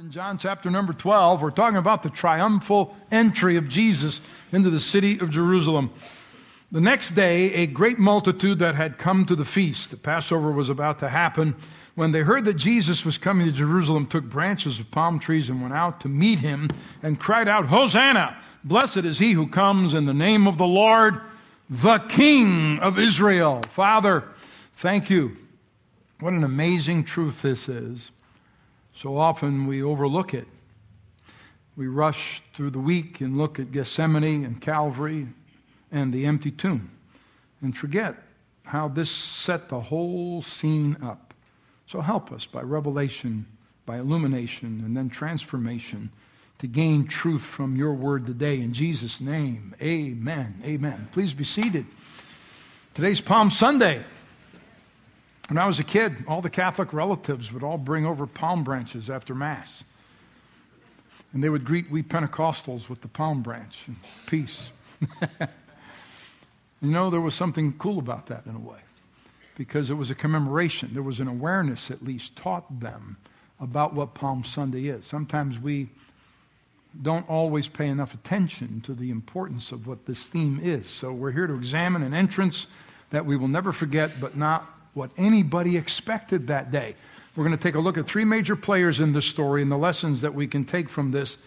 In John chapter number 12, we're talking about the triumphal entry of Jesus into the city of Jerusalem. The next day, a great multitude that had come to the feast, the Passover was about to happen, when they heard that Jesus was coming to Jerusalem, took branches of palm trees and went out to meet him and cried out, Hosanna! Blessed is he who comes in the name of the Lord, the King of Israel. Father, thank you. What an amazing truth this is. So often we overlook it. We rush through the week and look at Gethsemane and Calvary and the empty tomb and forget how this set the whole scene up. So help us by revelation, by illumination, and then transformation to gain truth from your word today. In Jesus' name, amen. Amen. Please be seated. Today's Palm Sunday. When I was a kid, all the Catholic relatives would all bring over palm branches after Mass. And they would greet we Pentecostals with the palm branch and peace. you know, there was something cool about that in a way because it was a commemoration. There was an awareness, at least, taught them about what Palm Sunday is. Sometimes we don't always pay enough attention to the importance of what this theme is. So we're here to examine an entrance that we will never forget, but not what anybody expected that day. We're going to take a look at three major players in this story and the lessons that we can take from this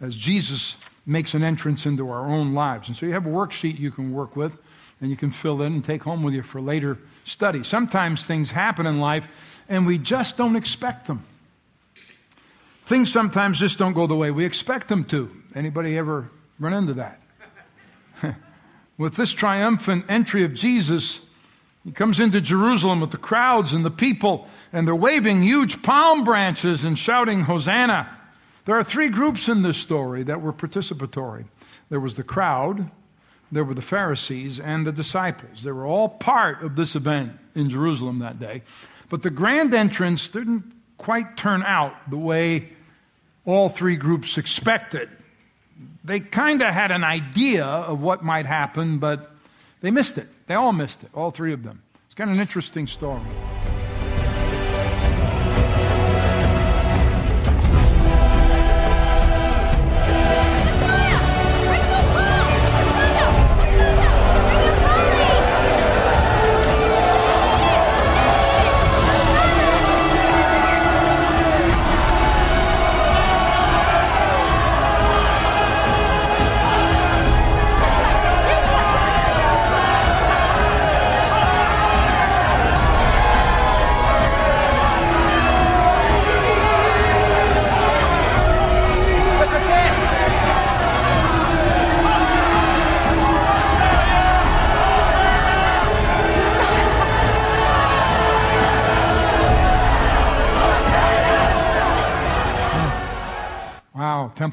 as Jesus makes an entrance into our own lives. And so you have a worksheet you can work with and you can fill in and take home with you for later study. Sometimes things happen in life and we just don't expect them. Things sometimes just don't go the way we expect them to. Anybody ever run into that? with this triumphant entry of Jesus, he comes into Jerusalem with the crowds and the people, and they're waving huge palm branches and shouting, Hosanna. There are three groups in this story that were participatory there was the crowd, there were the Pharisees, and the disciples. They were all part of this event in Jerusalem that day. But the grand entrance didn't quite turn out the way all three groups expected. They kind of had an idea of what might happen, but they missed it. They all missed it, all three of them. It's kind of an interesting story.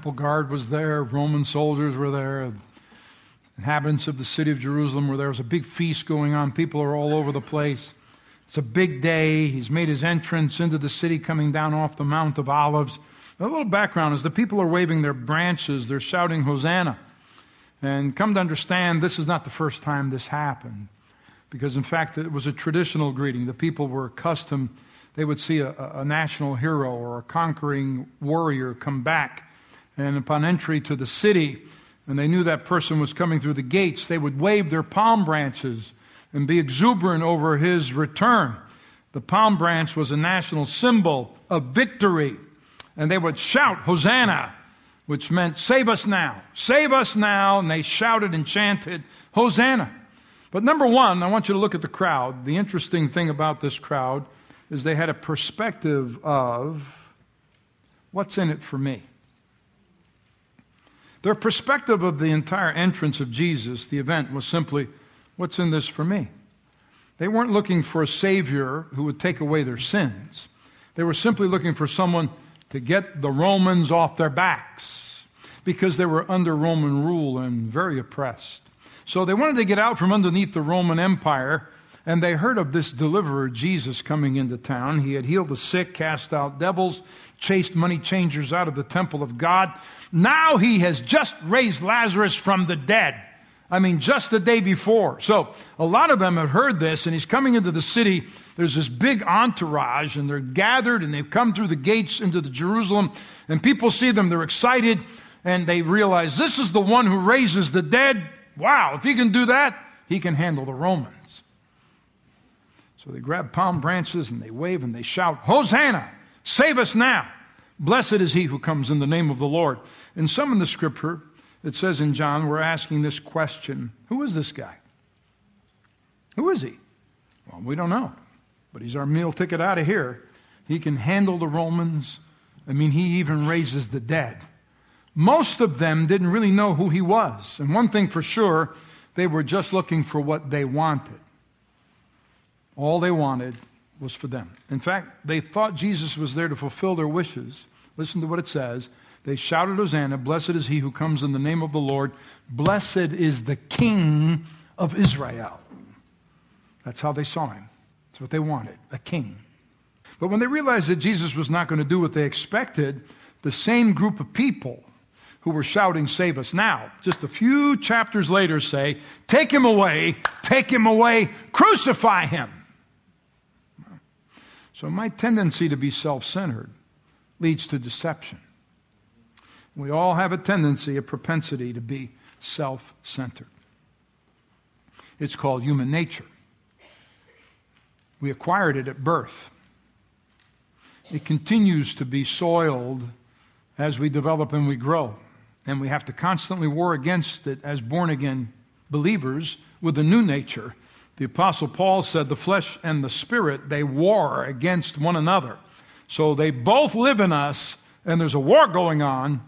Temple guard was there, Roman soldiers were there, inhabitants of the city of Jerusalem were there. There was a big feast going on. People are all over the place. It's a big day. He's made his entrance into the city coming down off the Mount of Olives. A little background is the people are waving their branches, they're shouting Hosanna. And come to understand, this is not the first time this happened. Because, in fact, it was a traditional greeting. The people were accustomed, they would see a, a national hero or a conquering warrior come back and upon entry to the city, and they knew that person was coming through the gates, they would wave their palm branches and be exuberant over his return. The palm branch was a national symbol of victory. And they would shout, Hosanna, which meant, Save us now, save us now. And they shouted and chanted, Hosanna. But number one, I want you to look at the crowd. The interesting thing about this crowd is they had a perspective of what's in it for me. Their perspective of the entire entrance of Jesus, the event, was simply, What's in this for me? They weren't looking for a Savior who would take away their sins. They were simply looking for someone to get the Romans off their backs because they were under Roman rule and very oppressed. So they wanted to get out from underneath the Roman Empire, and they heard of this deliverer, Jesus, coming into town. He had healed the sick, cast out devils, chased money changers out of the temple of God. Now he has just raised Lazarus from the dead. I mean, just the day before. So a lot of them have heard this, and he's coming into the city. There's this big entourage, and they're gathered, and they've come through the gates into the Jerusalem, and people see them, they're excited, and they realize this is the one who raises the dead. Wow, if he can do that, he can handle the Romans. So they grab palm branches and they wave and they shout, Hosanna! Save us now! Blessed is he who comes in the name of the Lord. And some in the scripture, it says in John, we're asking this question Who is this guy? Who is he? Well, we don't know. But he's our meal ticket out of here. He can handle the Romans. I mean, he even raises the dead. Most of them didn't really know who he was. And one thing for sure, they were just looking for what they wanted. All they wanted was for them. In fact, they thought Jesus was there to fulfill their wishes. Listen to what it says. They shouted, Hosanna, blessed is he who comes in the name of the Lord. Blessed is the King of Israel. That's how they saw him. That's what they wanted, a king. But when they realized that Jesus was not going to do what they expected, the same group of people who were shouting, Save us now, just a few chapters later say, Take him away, take him away, crucify him. So, my tendency to be self centered leads to deception. We all have a tendency, a propensity to be self centered. It's called human nature. We acquired it at birth. It continues to be soiled as we develop and we grow. And we have to constantly war against it as born again believers with a new nature the Apostle Paul said the flesh and the spirit, they war against one another. So they both live in us, and there's a war going on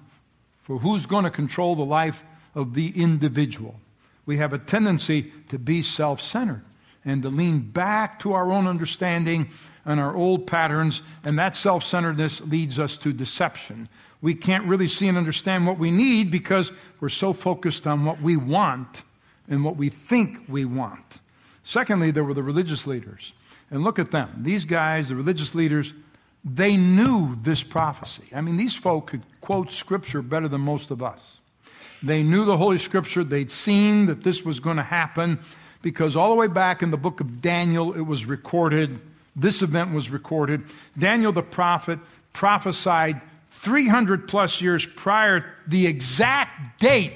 for who's going to control the life of the individual. We have a tendency to be self centered and to lean back to our own understanding and our old patterns, and that self centeredness leads us to deception. We can't really see and understand what we need because we're so focused on what we want and what we think we want. Secondly, there were the religious leaders. And look at them. These guys, the religious leaders, they knew this prophecy. I mean, these folk could quote scripture better than most of us. They knew the Holy Scripture. They'd seen that this was going to happen because all the way back in the book of Daniel, it was recorded. This event was recorded. Daniel the prophet prophesied 300 plus years prior the exact date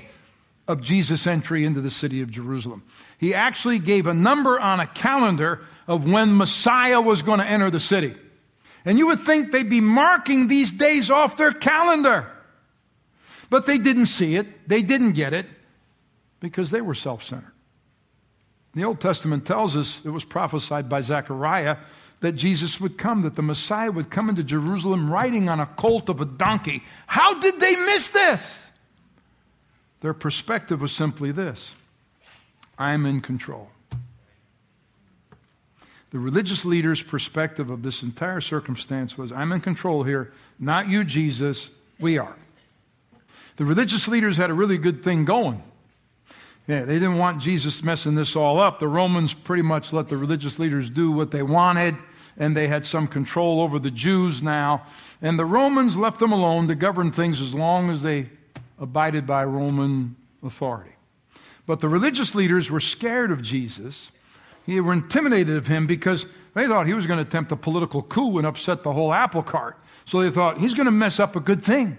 of Jesus' entry into the city of Jerusalem. He actually gave a number on a calendar of when Messiah was going to enter the city. And you would think they'd be marking these days off their calendar. But they didn't see it, they didn't get it, because they were self centered. The Old Testament tells us it was prophesied by Zechariah that Jesus would come, that the Messiah would come into Jerusalem riding on a colt of a donkey. How did they miss this? Their perspective was simply this I'm in control. The religious leader's perspective of this entire circumstance was I'm in control here, not you, Jesus, we are. The religious leaders had a really good thing going. Yeah, they didn't want Jesus messing this all up. The Romans pretty much let the religious leaders do what they wanted, and they had some control over the Jews now. And the Romans left them alone to govern things as long as they abided by Roman authority. But the religious leaders were scared of Jesus. They were intimidated of him because they thought he was going to attempt a political coup and upset the whole apple cart. So they thought he's going to mess up a good thing.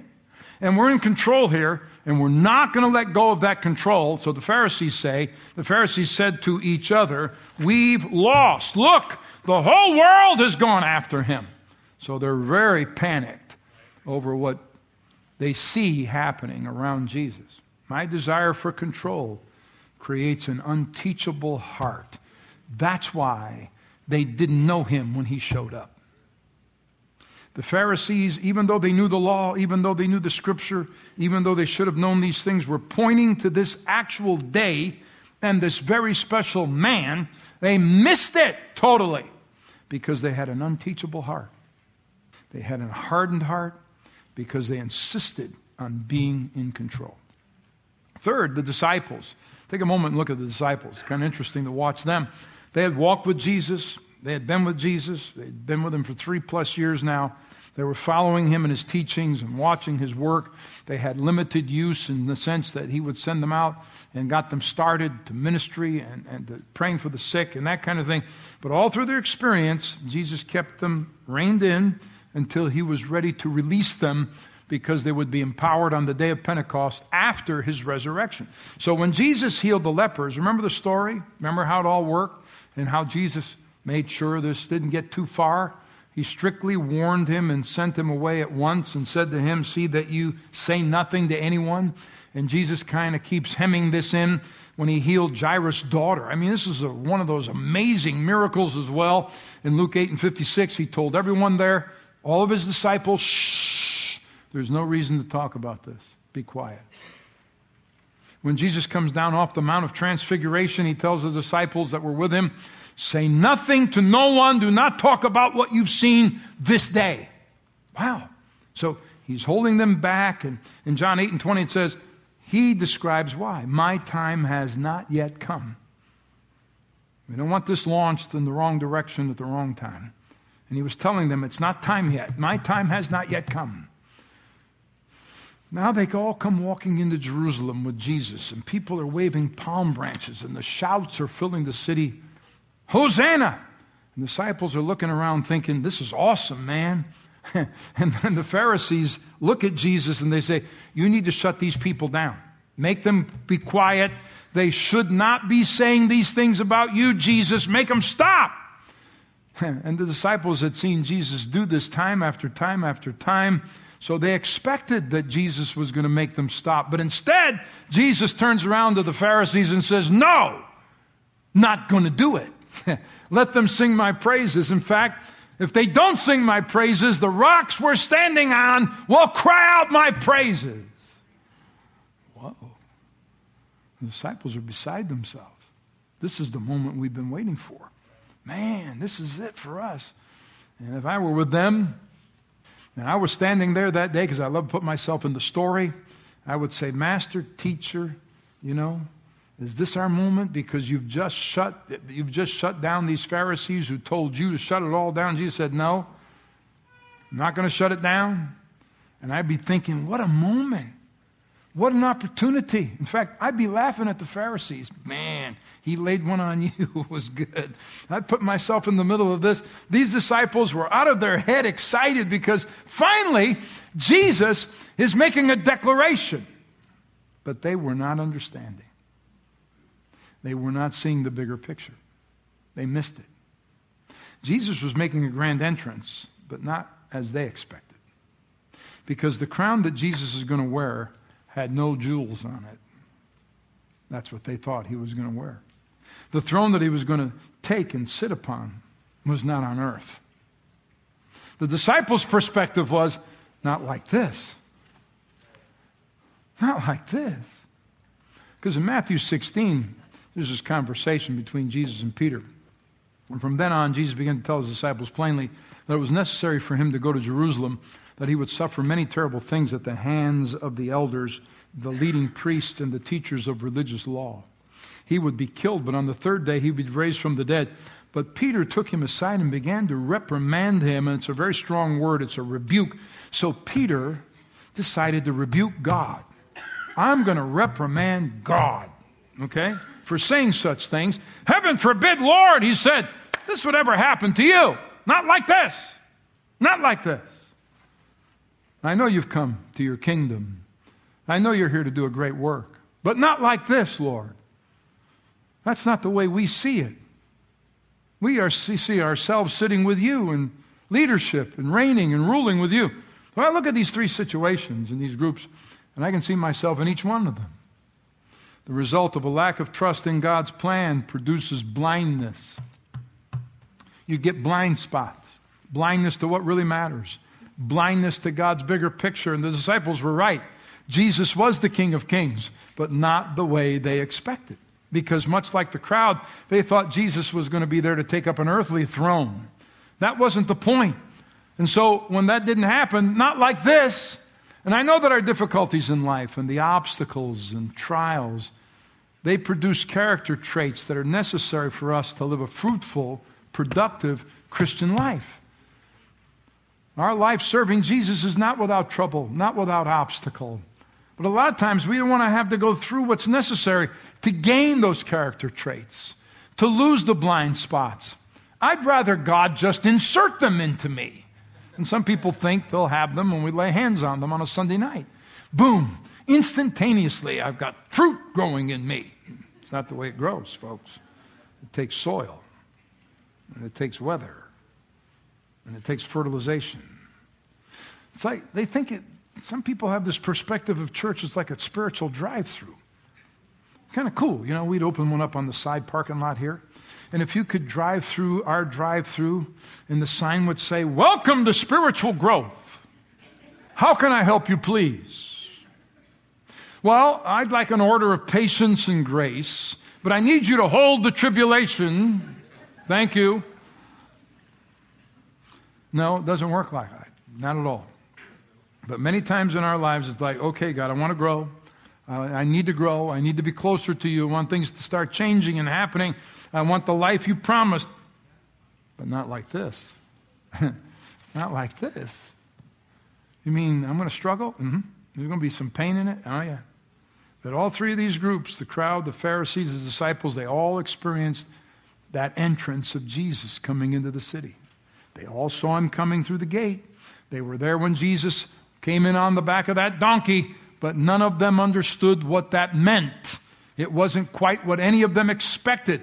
And we're in control here, and we're not going to let go of that control. So the Pharisees say, the Pharisees said to each other, We've lost. Look, the whole world has gone after him. So they're very panicked over what they see happening around Jesus. My desire for control creates an unteachable heart. That's why they didn't know him when he showed up. The Pharisees, even though they knew the law, even though they knew the scripture, even though they should have known these things, were pointing to this actual day and this very special man. They missed it totally because they had an unteachable heart. They had a hardened heart because they insisted on being in control. Third, the disciples. Take a moment and look at the disciples. It's kind of interesting to watch them. They had walked with Jesus, they had been with Jesus, they'd been with him for three plus years now. They were following him in his teachings and watching his work. They had limited use in the sense that he would send them out and got them started to ministry and, and praying for the sick and that kind of thing. But all through their experience, Jesus kept them reined in until he was ready to release them because they would be empowered on the day of Pentecost after his resurrection. So when Jesus healed the lepers, remember the story? Remember how it all worked and how Jesus made sure this didn't get too far? He strictly warned him and sent him away at once and said to him, See that you say nothing to anyone. And Jesus kind of keeps hemming this in when he healed Jairus' daughter. I mean, this is a, one of those amazing miracles as well. In Luke 8 and 56, he told everyone there, all of his disciples, shh, there's no reason to talk about this. Be quiet. When Jesus comes down off the Mount of Transfiguration, he tells the disciples that were with him, Say nothing to no one. Do not talk about what you've seen this day. Wow. So he's holding them back. And in John 8 and 20, it says, He describes why. My time has not yet come. We don't want this launched in the wrong direction at the wrong time. And he was telling them, It's not time yet. My time has not yet come. Now they all come walking into Jerusalem with Jesus, and people are waving palm branches, and the shouts are filling the city Hosanna! And disciples are looking around thinking, This is awesome, man. and then the Pharisees look at Jesus and they say, You need to shut these people down. Make them be quiet. They should not be saying these things about you, Jesus. Make them stop. and the disciples had seen Jesus do this time after time after time. So they expected that Jesus was going to make them stop. But instead, Jesus turns around to the Pharisees and says, No, not going to do it. Let them sing my praises. In fact, if they don't sing my praises, the rocks we're standing on will cry out my praises. Whoa. The disciples are beside themselves. This is the moment we've been waiting for. Man, this is it for us. And if I were with them, and I was standing there that day because I love to put myself in the story, I would say, Master, teacher, you know, is this our moment? Because you've just shut, you've just shut down these Pharisees who told you to shut it all down. Jesus said, No, I'm not going to shut it down. And I'd be thinking, what a moment. What an opportunity. In fact, I'd be laughing at the Pharisees. Man, he laid one on you. it was good. I put myself in the middle of this. These disciples were out of their head excited because finally Jesus is making a declaration. But they were not understanding. They were not seeing the bigger picture, they missed it. Jesus was making a grand entrance, but not as they expected. Because the crown that Jesus is going to wear had no jewels on it. That's what they thought he was going to wear. The throne that he was going to take and sit upon was not on earth. The disciples' perspective was not like this. Not like this. Because in Matthew 16, there's this conversation between Jesus and Peter. And from then on, Jesus began to tell his disciples plainly that it was necessary for him to go to Jerusalem, that he would suffer many terrible things at the hands of the elders, the leading priests, and the teachers of religious law. He would be killed, but on the third day he would be raised from the dead. But Peter took him aside and began to reprimand him, and it's a very strong word, it's a rebuke. So Peter decided to rebuke God. I'm going to reprimand God, okay? for saying such things. Heaven forbid, Lord, he said, this would ever happen to you. Not like this. Not like this. I know you've come to your kingdom. I know you're here to do a great work, but not like this, Lord. That's not the way we see it. We are, see ourselves sitting with you in leadership and reigning and ruling with you. I look at these three situations in these groups, and I can see myself in each one of them. The result of a lack of trust in God's plan produces blindness. You get blind spots, blindness to what really matters, blindness to God's bigger picture. And the disciples were right. Jesus was the King of Kings, but not the way they expected. Because, much like the crowd, they thought Jesus was going to be there to take up an earthly throne. That wasn't the point. And so, when that didn't happen, not like this, and I know that our difficulties in life and the obstacles and trials, they produce character traits that are necessary for us to live a fruitful, productive Christian life. Our life serving Jesus is not without trouble, not without obstacle. But a lot of times we don't want to have to go through what's necessary to gain those character traits, to lose the blind spots. I'd rather God just insert them into me. And some people think they'll have them when we lay hands on them on a Sunday night. Boom, instantaneously, I've got fruit growing in me. It's not the way it grows, folks. It takes soil, and it takes weather, and it takes fertilization. It's like they think it, some people have this perspective of church as like a spiritual drive through. Kind of cool. You know, we'd open one up on the side parking lot here. And if you could drive through our drive through, and the sign would say, Welcome to spiritual growth. How can I help you, please? Well, I'd like an order of patience and grace, but I need you to hold the tribulation. Thank you. No, it doesn't work like that. Not at all. But many times in our lives, it's like, okay, God, I want to grow. Uh, I need to grow. I need to be closer to you. I want things to start changing and happening. I want the life you promised, but not like this. not like this. You mean I'm going to struggle? Mm-hmm. There's going to be some pain in it? Oh, yeah. That all three of these groups, the crowd, the Pharisees, the disciples, they all experienced that entrance of Jesus coming into the city. They all saw him coming through the gate. They were there when Jesus came in on the back of that donkey, but none of them understood what that meant. It wasn't quite what any of them expected.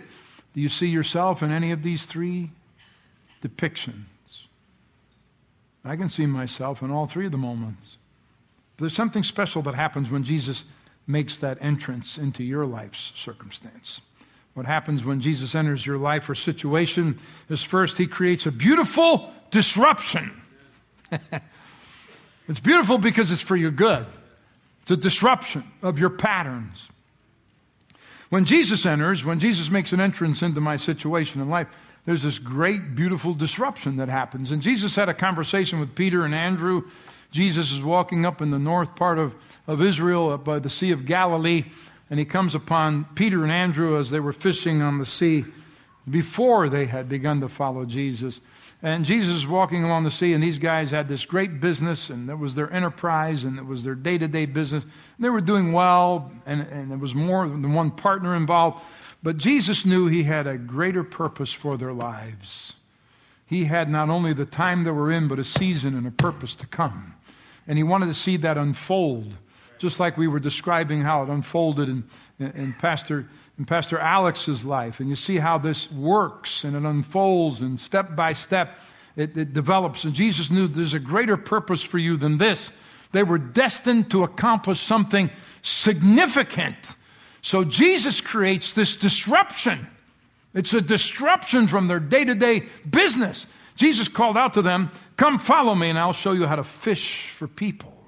Do you see yourself in any of these three depictions? I can see myself in all three of the moments. There's something special that happens when Jesus makes that entrance into your life's circumstance. What happens when Jesus enters your life or situation is first, he creates a beautiful disruption. It's beautiful because it's for your good. It's a disruption of your patterns. When Jesus enters, when Jesus makes an entrance into my situation in life, there's this great, beautiful disruption that happens. And Jesus had a conversation with Peter and Andrew. Jesus is walking up in the north part of, of Israel, by the Sea of Galilee, and he comes upon Peter and Andrew as they were fishing on the sea before they had begun to follow Jesus. And Jesus is walking along the sea, and these guys had this great business, and that was their enterprise, and it was their day to day business. And they were doing well, and, and there was more than one partner involved. But Jesus knew he had a greater purpose for their lives. He had not only the time they were in, but a season and a purpose to come. And he wanted to see that unfold, just like we were describing how it unfolded in, in Pastor in Pastor Alex's life, and you see how this works and it unfolds, and step by step it, it develops. And Jesus knew there's a greater purpose for you than this. They were destined to accomplish something significant. So Jesus creates this disruption. It's a disruption from their day to day business. Jesus called out to them, Come follow me, and I'll show you how to fish for people.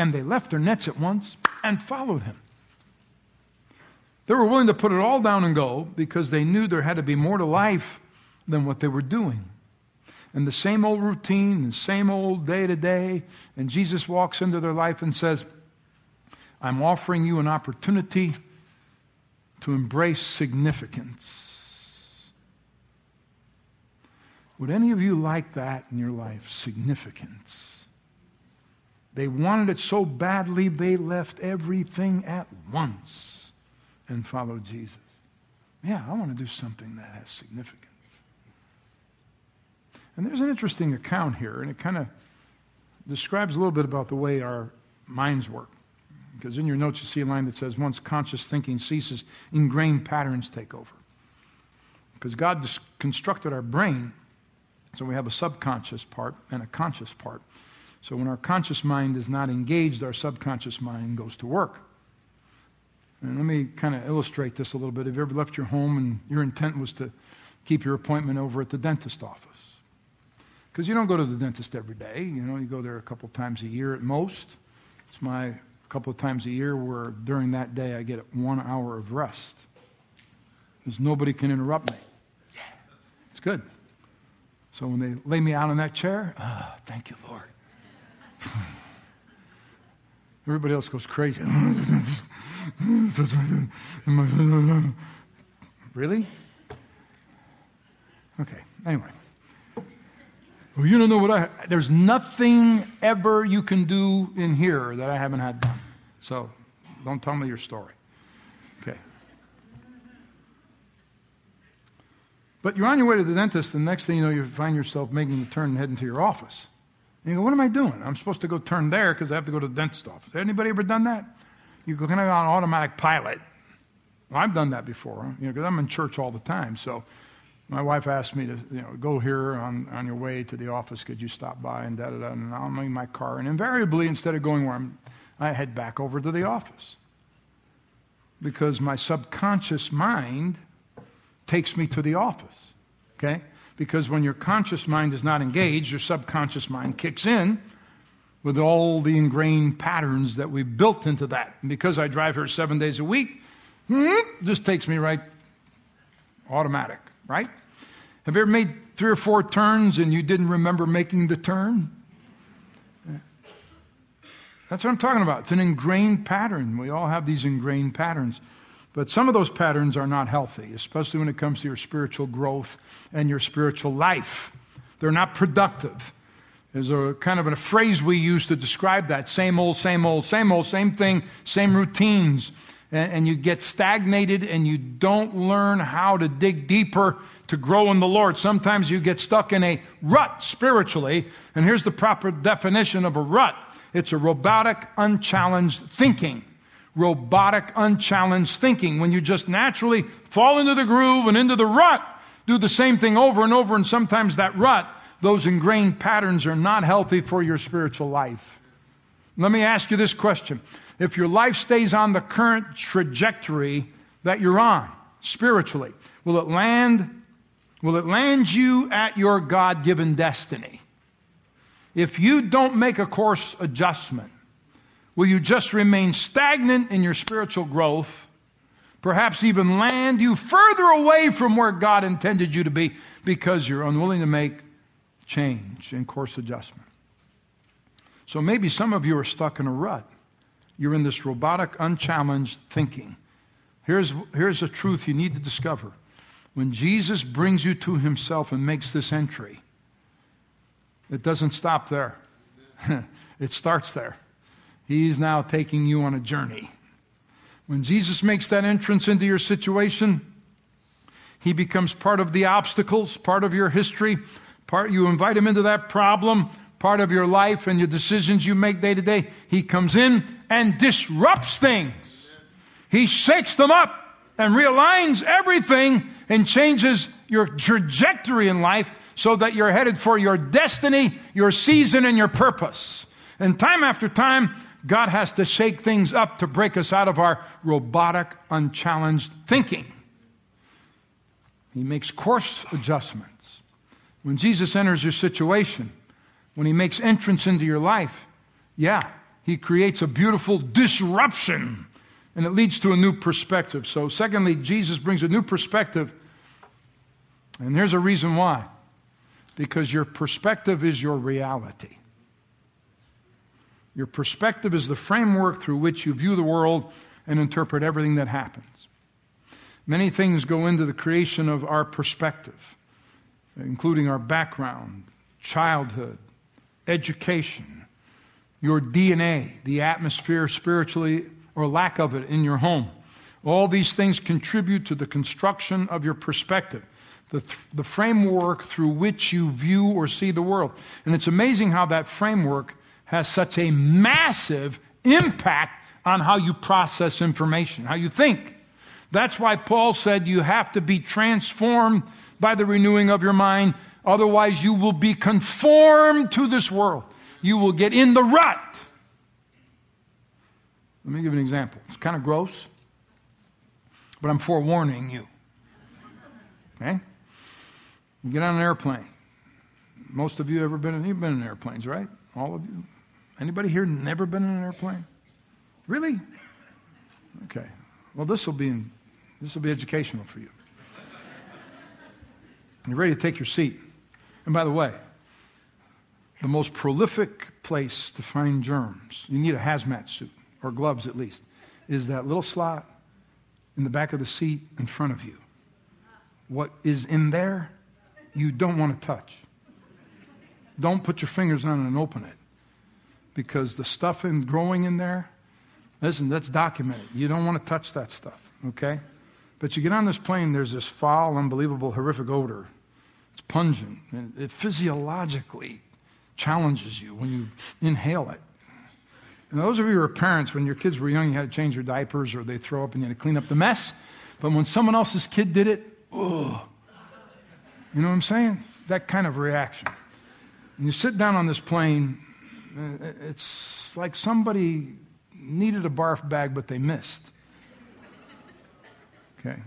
And they left their nets at once and followed him. They were willing to put it all down and go because they knew there had to be more to life than what they were doing. And the same old routine, the same old day to day, and Jesus walks into their life and says, I'm offering you an opportunity to embrace significance. Would any of you like that in your life? Significance. They wanted it so badly, they left everything at once and followed Jesus. Yeah, I want to do something that has significance. And there's an interesting account here, and it kind of describes a little bit about the way our minds work. Because in your notes, you see a line that says, Once conscious thinking ceases, ingrained patterns take over. Because God constructed our brain, so we have a subconscious part and a conscious part. So when our conscious mind is not engaged, our subconscious mind goes to work. And let me kind of illustrate this a little bit. Have you ever left your home and your intent was to keep your appointment over at the dentist office? Because you don't go to the dentist every day. You know, you go there a couple times a year at most. It's my couple of times a year where during that day I get one hour of rest. Because nobody can interrupt me. Yeah, it's good. So when they lay me out in that chair, ah, oh, thank you, Lord. Everybody else goes crazy. really? Okay, anyway. Well, you don't know what I. There's nothing ever you can do in here that I haven't had done. So don't tell me your story. Okay. But you're on your way to the dentist, and the next thing you know, you find yourself making the turn and heading to your office. And you go, What am I doing? I'm supposed to go turn there because I have to go to the dentist office. Anybody ever done that? You go kind of on automatic pilot. Well, I've done that before, you know, because I'm in church all the time. So my wife asked me to, you know, go here on, on your way to the office. Could you stop by and da da da? And I'm in my car. And invariably, instead of going where I'm, I head back over to the office because my subconscious mind takes me to the office. Okay? Because when your conscious mind is not engaged, your subconscious mind kicks in with all the ingrained patterns that we've built into that. And because I drive here seven days a week, hmm, just takes me right automatic, right? Have you ever made three or four turns and you didn't remember making the turn? That's what I'm talking about. It's an ingrained pattern. We all have these ingrained patterns. But some of those patterns are not healthy, especially when it comes to your spiritual growth and your spiritual life. They're not productive. There's a kind of a phrase we use to describe that same old, same old, same old, same thing, same routines. And, and you get stagnated and you don't learn how to dig deeper to grow in the Lord. Sometimes you get stuck in a rut spiritually. And here's the proper definition of a rut it's a robotic, unchallenged thinking. Robotic, unchallenged thinking. When you just naturally fall into the groove and into the rut, do the same thing over and over, and sometimes that rut, those ingrained patterns are not healthy for your spiritual life. Let me ask you this question. If your life stays on the current trajectory that you're on spiritually, will it land will it land you at your God-given destiny? If you don't make a course adjustment, will you just remain stagnant in your spiritual growth? Perhaps even land you further away from where God intended you to be because you're unwilling to make change and course adjustment. So maybe some of you are stuck in a rut. You're in this robotic, unchallenged thinking. Here's, here's a truth you need to discover. When Jesus brings you to himself and makes this entry, it doesn't stop there, it starts there. He's now taking you on a journey. When Jesus makes that entrance into your situation, he becomes part of the obstacles, part of your history, part you invite him into that problem, part of your life and your decisions you make day to day. He comes in and disrupts things. He shakes them up and realigns everything and changes your trajectory in life so that you're headed for your destiny, your season, and your purpose. And time after time, God has to shake things up to break us out of our robotic, unchallenged thinking. He makes course adjustments. When Jesus enters your situation, when he makes entrance into your life, yeah, he creates a beautiful disruption and it leads to a new perspective. So, secondly, Jesus brings a new perspective, and there's a reason why because your perspective is your reality. Your perspective is the framework through which you view the world and interpret everything that happens. Many things go into the creation of our perspective, including our background, childhood, education, your DNA, the atmosphere spiritually or lack of it in your home. All these things contribute to the construction of your perspective the, the framework through which you view or see the world. And it's amazing how that framework has such a massive impact on how you process information, how you think. That's why Paul said you have to be transformed by the renewing of your mind. Otherwise, you will be conformed to this world. You will get in the rut. Let me give an example. It's kind of gross, but I'm forewarning you. Okay? You get on an airplane. Most of you ever been in, you've been in airplanes, right? All of you? Anybody here never been in an airplane? Really? Okay. Well, this will be this will be educational for you. You're ready to take your seat. And by the way, the most prolific place to find germs, you need a hazmat suit or gloves at least, is that little slot in the back of the seat in front of you. What is in there you don't want to touch. don't put your fingers on it and open it. Because the stuff in growing in there, listen, that's documented. You don't want to touch that stuff, okay? But you get on this plane, there's this foul, unbelievable, horrific odor. It's pungent, and it physiologically challenges you when you inhale it. And those of you who are parents, when your kids were young, you had to change your diapers or they throw up and you had to clean up the mess. But when someone else's kid did it, oh, you know what I'm saying? That kind of reaction. And you sit down on this plane, Uh, it's like somebody needed a barf bag, but they missed. Okay.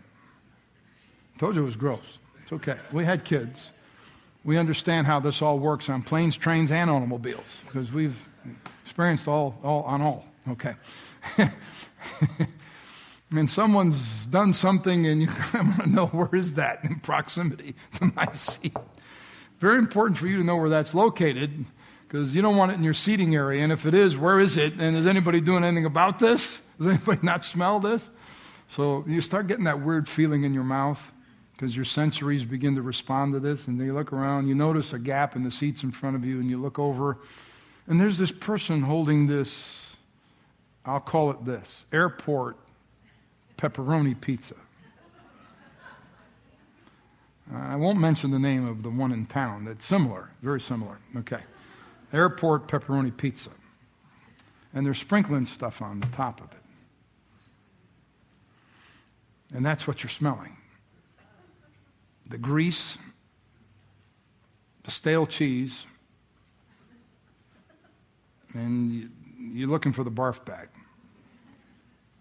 Told you it was gross. It's okay. We had kids. We understand how this all works on planes, trains, and automobiles because we've experienced all, all on all. Okay. and someone's done something and you want to know where is that in proximity to my seat. Very important for you to know where that's located because you don't want it in your seating area. And if it is, where is it? And is anybody doing anything about this? Does anybody not smell this? So you start getting that weird feeling in your mouth because your sensories begin to respond to this. And you look around, you notice a gap in the seats in front of you, and you look over, and there's this person holding this, I'll call it this airport pepperoni pizza. I won't mention the name of the one in town. It's similar, very similar. Okay. Airport pepperoni pizza. And they're sprinkling stuff on the top of it. And that's what you're smelling the grease, the stale cheese, and you're looking for the barf bag.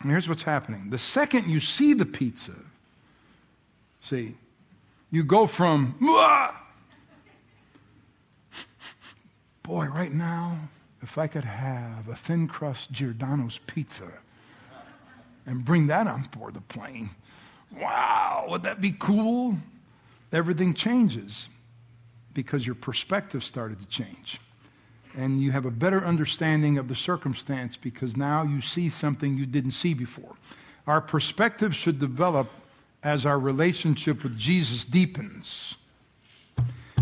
And here's what's happening the second you see the pizza, see, you go from, boy, right now, if I could have a thin crust Giordano's pizza and bring that on board the plane, wow, would that be cool? Everything changes because your perspective started to change and you have a better understanding of the circumstance because now you see something you didn't see before. Our perspective should develop as our relationship with Jesus deepens.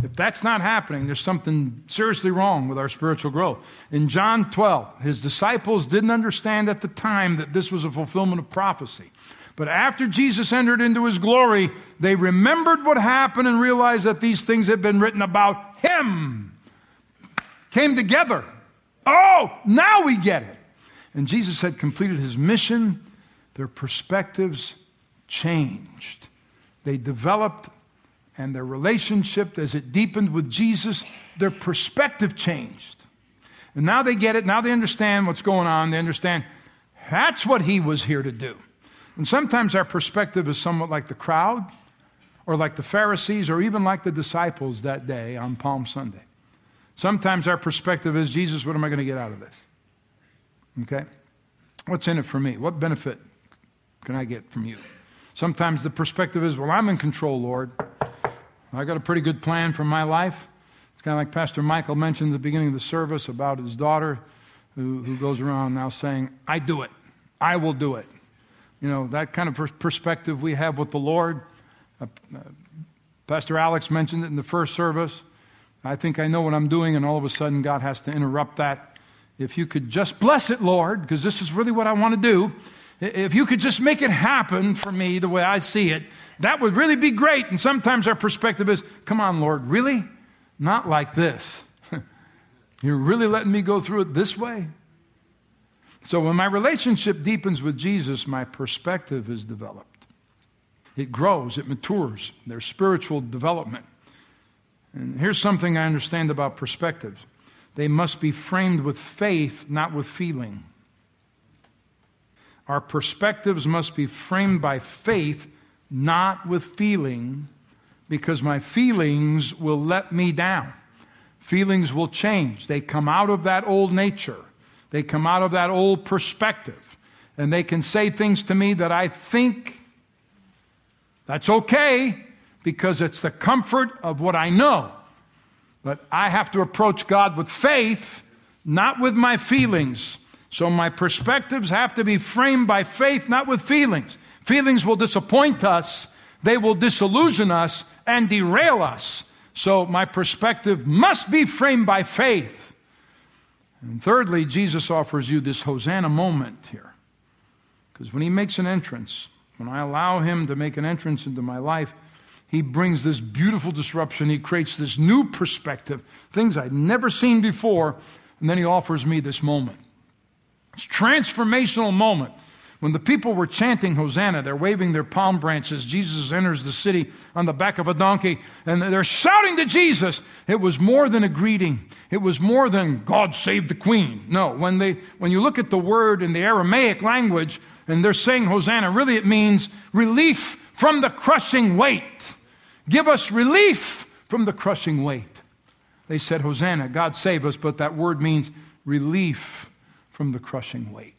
If that's not happening, there's something seriously wrong with our spiritual growth. In John 12, his disciples didn't understand at the time that this was a fulfillment of prophecy. But after Jesus entered into his glory, they remembered what happened and realized that these things had been written about him came together. Oh, now we get it. And Jesus had completed his mission. Their perspectives changed. They developed, and their relationship, as it deepened with Jesus, their perspective changed. And now they get it. Now they understand what's going on. They understand that's what he was here to do. And sometimes our perspective is somewhat like the crowd, or like the Pharisees, or even like the disciples that day on Palm Sunday. Sometimes our perspective is, Jesus, what am I going to get out of this? Okay? What's in it for me? What benefit can I get from you? Sometimes the perspective is, well, I'm in control, Lord. I got a pretty good plan for my life. It's kind of like Pastor Michael mentioned at the beginning of the service about his daughter who, who goes around now saying, I do it. I will do it. You know, that kind of perspective we have with the Lord. Uh, uh, Pastor Alex mentioned it in the first service. I think I know what I'm doing, and all of a sudden God has to interrupt that. If you could just bless it, Lord, because this is really what I want to do. If you could just make it happen for me the way I see it, that would really be great. And sometimes our perspective is, come on, Lord, really? Not like this. You're really letting me go through it this way? So when my relationship deepens with Jesus, my perspective is developed. It grows, it matures. There's spiritual development. And here's something I understand about perspectives they must be framed with faith, not with feeling. Our perspectives must be framed by faith, not with feeling, because my feelings will let me down. Feelings will change. They come out of that old nature, they come out of that old perspective. And they can say things to me that I think that's okay, because it's the comfort of what I know. But I have to approach God with faith, not with my feelings. So my perspectives have to be framed by faith, not with feelings. Feelings will disappoint us, they will disillusion us and derail us. So my perspective must be framed by faith. And thirdly, Jesus offers you this Hosanna moment here. Because when he makes an entrance, when I allow him to make an entrance into my life, he brings this beautiful disruption. He creates this new perspective, things I'd never seen before, and then he offers me this moment. Transformational moment. When the people were chanting Hosanna, they're waving their palm branches. Jesus enters the city on the back of a donkey, and they're shouting to Jesus. It was more than a greeting. It was more than God save the queen. No, when, they, when you look at the word in the Aramaic language, and they're saying Hosanna, really it means relief from the crushing weight. Give us relief from the crushing weight. They said, Hosanna, God save us, but that word means relief from the crushing weight.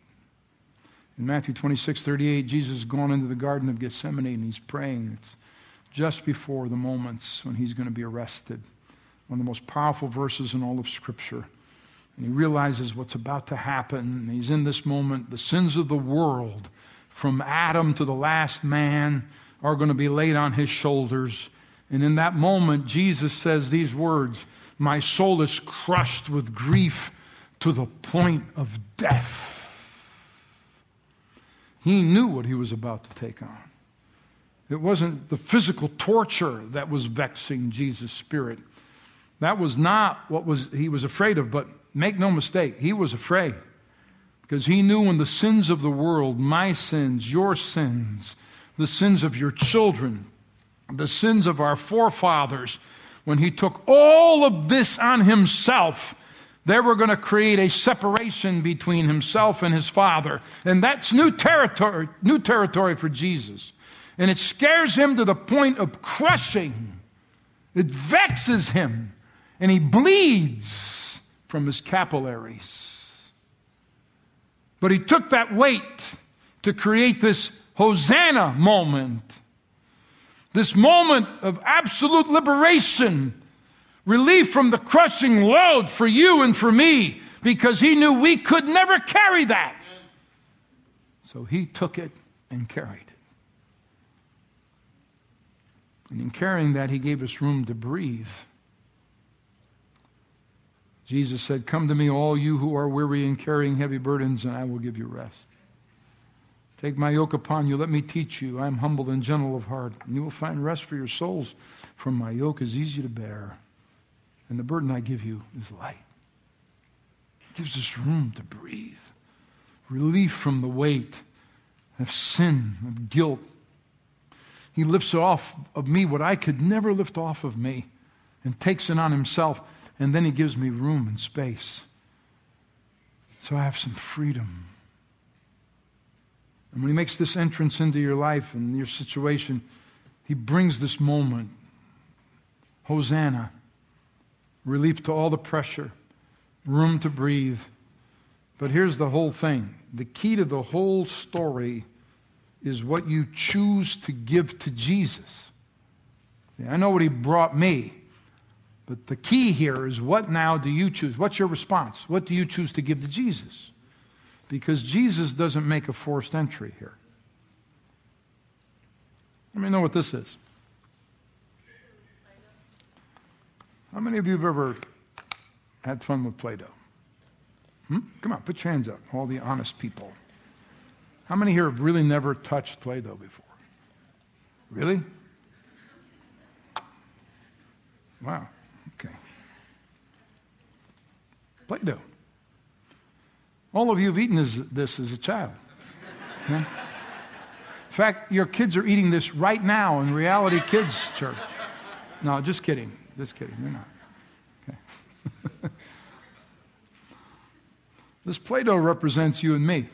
In Matthew 26, 38, Jesus has gone into the Garden of Gethsemane and he's praying. It's just before the moments when he's going to be arrested. One of the most powerful verses in all of Scripture. And he realizes what's about to happen. He's in this moment. The sins of the world, from Adam to the last man, are going to be laid on his shoulders. And in that moment, Jesus says these words My soul is crushed with grief to the point of death. He knew what he was about to take on. It wasn't the physical torture that was vexing Jesus' spirit. That was not what was, he was afraid of, but make no mistake, he was afraid. Because he knew when the sins of the world, my sins, your sins, the sins of your children, the sins of our forefathers, when he took all of this on himself, they were going to create a separation between himself and his father. And that's new territory, new territory for Jesus. And it scares him to the point of crushing. It vexes him. And he bleeds from his capillaries. But he took that weight to create this Hosanna moment. This moment of absolute liberation relief from the crushing load for you and for me because he knew we could never carry that. So he took it and carried it. And in carrying that, he gave us room to breathe. Jesus said, Come to me, all you who are weary and carrying heavy burdens, and I will give you rest. Take my yoke upon you. Let me teach you. I am humble and gentle of heart, and you will find rest for your souls, for my yoke is easy to bear and the burden I give you is light. It gives us room to breathe, relief from the weight of sin, of guilt. He lifts off of me what I could never lift off of me and takes it on himself, and then he gives me room and space. So I have some freedom. And when he makes this entrance into your life and your situation, he brings this moment Hosanna relief to all the pressure, room to breathe. But here's the whole thing the key to the whole story is what you choose to give to Jesus. I know what he brought me, but the key here is what now do you choose? What's your response? What do you choose to give to Jesus? Because Jesus doesn't make a forced entry here. Let me know what this is. How many of you have ever had fun with Play Doh? Hmm? Come on, put your hands up, all the honest people. How many here have really never touched Play Doh before? Really? Wow, okay. Play Doh. All of you have eaten this, this as a child. Okay? In fact, your kids are eating this right now in Reality Kids Church. No, just kidding. Just kidding, you're not. Okay. this Play Doh represents you and me.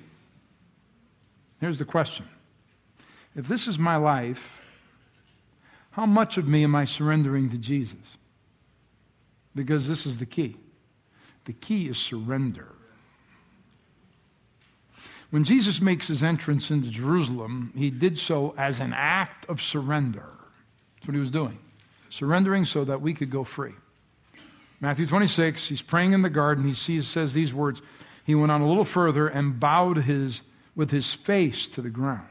Here's the question If this is my life, how much of me am I surrendering to Jesus? Because this is the key. The key is surrender. When Jesus makes his entrance into Jerusalem, he did so as an act of surrender. That's what he was doing surrendering so that we could go free. Matthew 26, he's praying in the garden. He sees, says these words. He went on a little further and bowed his, with his face to the ground.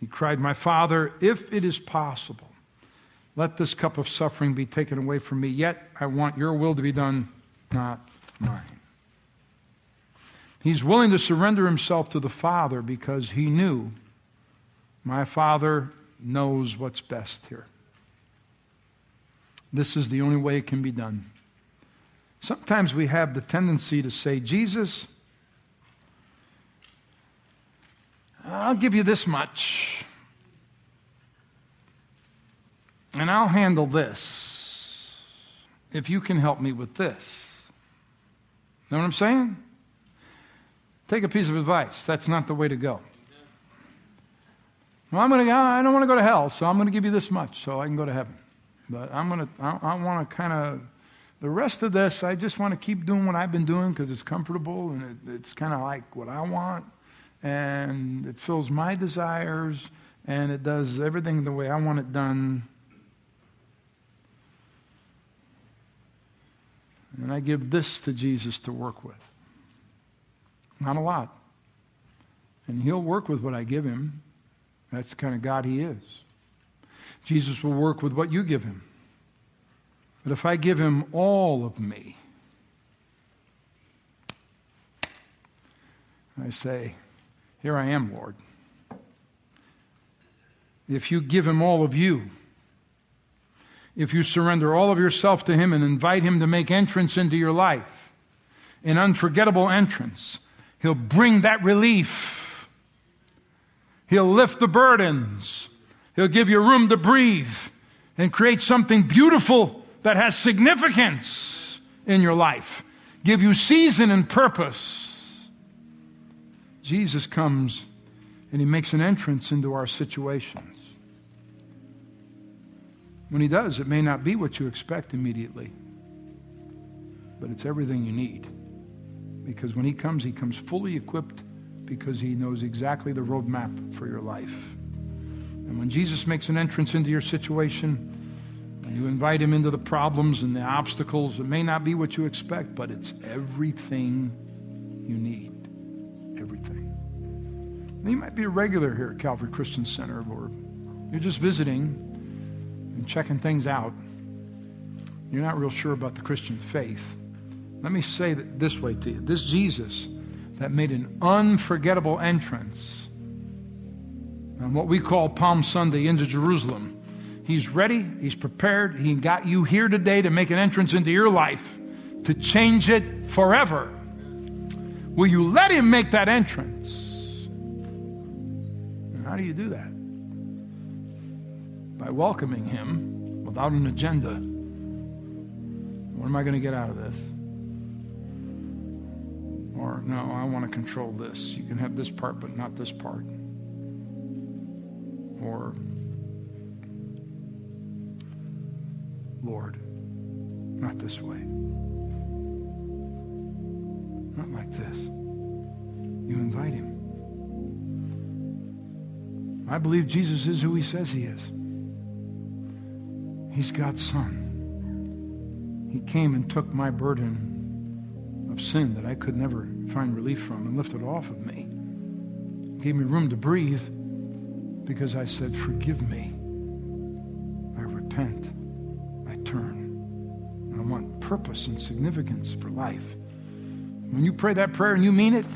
He cried, My Father, if it is possible, Let this cup of suffering be taken away from me, yet I want your will to be done, not mine. He's willing to surrender himself to the Father because he knew my Father knows what's best here. This is the only way it can be done. Sometimes we have the tendency to say, Jesus, I'll give you this much, and I'll handle this if you can help me with this. Know what I'm saying? Take a piece of advice. That's not the way to go. Well, I'm going to. I don't want to go to hell, so I'm going to give you this much so I can go to heaven. But I'm going to. I, I want to kind of. The rest of this, I just want to keep doing what I've been doing because it's comfortable and it, it's kind of like what I want, and it fills my desires and it does everything the way I want it done. And I give this to Jesus to work with. Not a lot. And he'll work with what I give him. That's the kind of God he is. Jesus will work with what you give him. But if I give him all of me, I say, Here I am, Lord. If you give him all of you, if you surrender all of yourself to him and invite him to make entrance into your life, an unforgettable entrance, he'll bring that relief He'll lift the burdens. He'll give you room to breathe and create something beautiful that has significance in your life. Give you season and purpose. Jesus comes and he makes an entrance into our situations. When he does, it may not be what you expect immediately, but it's everything you need. Because when he comes, he comes fully equipped because he knows exactly the roadmap for your life. And when Jesus makes an entrance into your situation, you invite him into the problems and the obstacles, it may not be what you expect, but it's everything you need. Everything. You might be a regular here at Calvary Christian Center, or you're just visiting and checking things out. You're not real sure about the Christian faith. Let me say this way to you this Jesus that made an unforgettable entrance on what we call Palm Sunday into Jerusalem. He's ready, he's prepared, he got you here today to make an entrance into your life, to change it forever. Will you let him make that entrance? How do you do that? By welcoming him without an agenda. What am I going to get out of this? Or, no, I want to control this. You can have this part, but not this part. Or, Lord, not this way. Not like this. You invite him. I believe Jesus is who he says he is. He's God's son. He came and took my burden of sin that I could never find relief from and lifted off of me. Gave me room to breathe because I said, Forgive me. I repent. I turn. I want purpose and significance for life. When you pray that prayer and you mean it,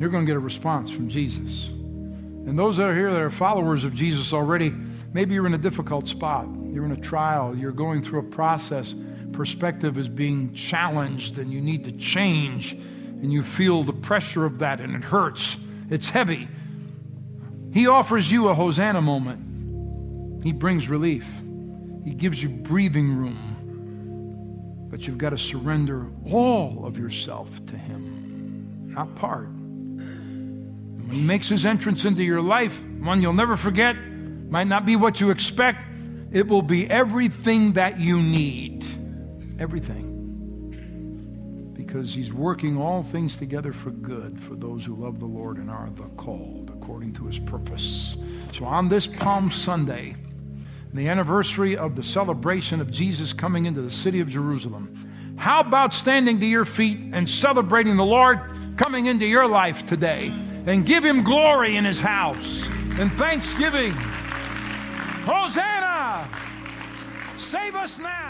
you're going to get a response from Jesus. And those that are here that are followers of Jesus already, maybe you're in a difficult spot. You're in a trial. You're going through a process perspective is being challenged and you need to change and you feel the pressure of that and it hurts. It's heavy. He offers you a Hosanna moment. He brings relief. He gives you breathing room. But you've got to surrender all of yourself to Him, not part. And when He makes His entrance into your life, one you'll never forget, might not be what you expect, it will be everything that you need everything. Because he's working all things together for good for those who love the Lord and are the called according to his purpose. So on this Palm Sunday, the anniversary of the celebration of Jesus coming into the city of Jerusalem, how about standing to your feet and celebrating the Lord coming into your life today and give him glory in his house and thanksgiving? Hosanna! Save us now.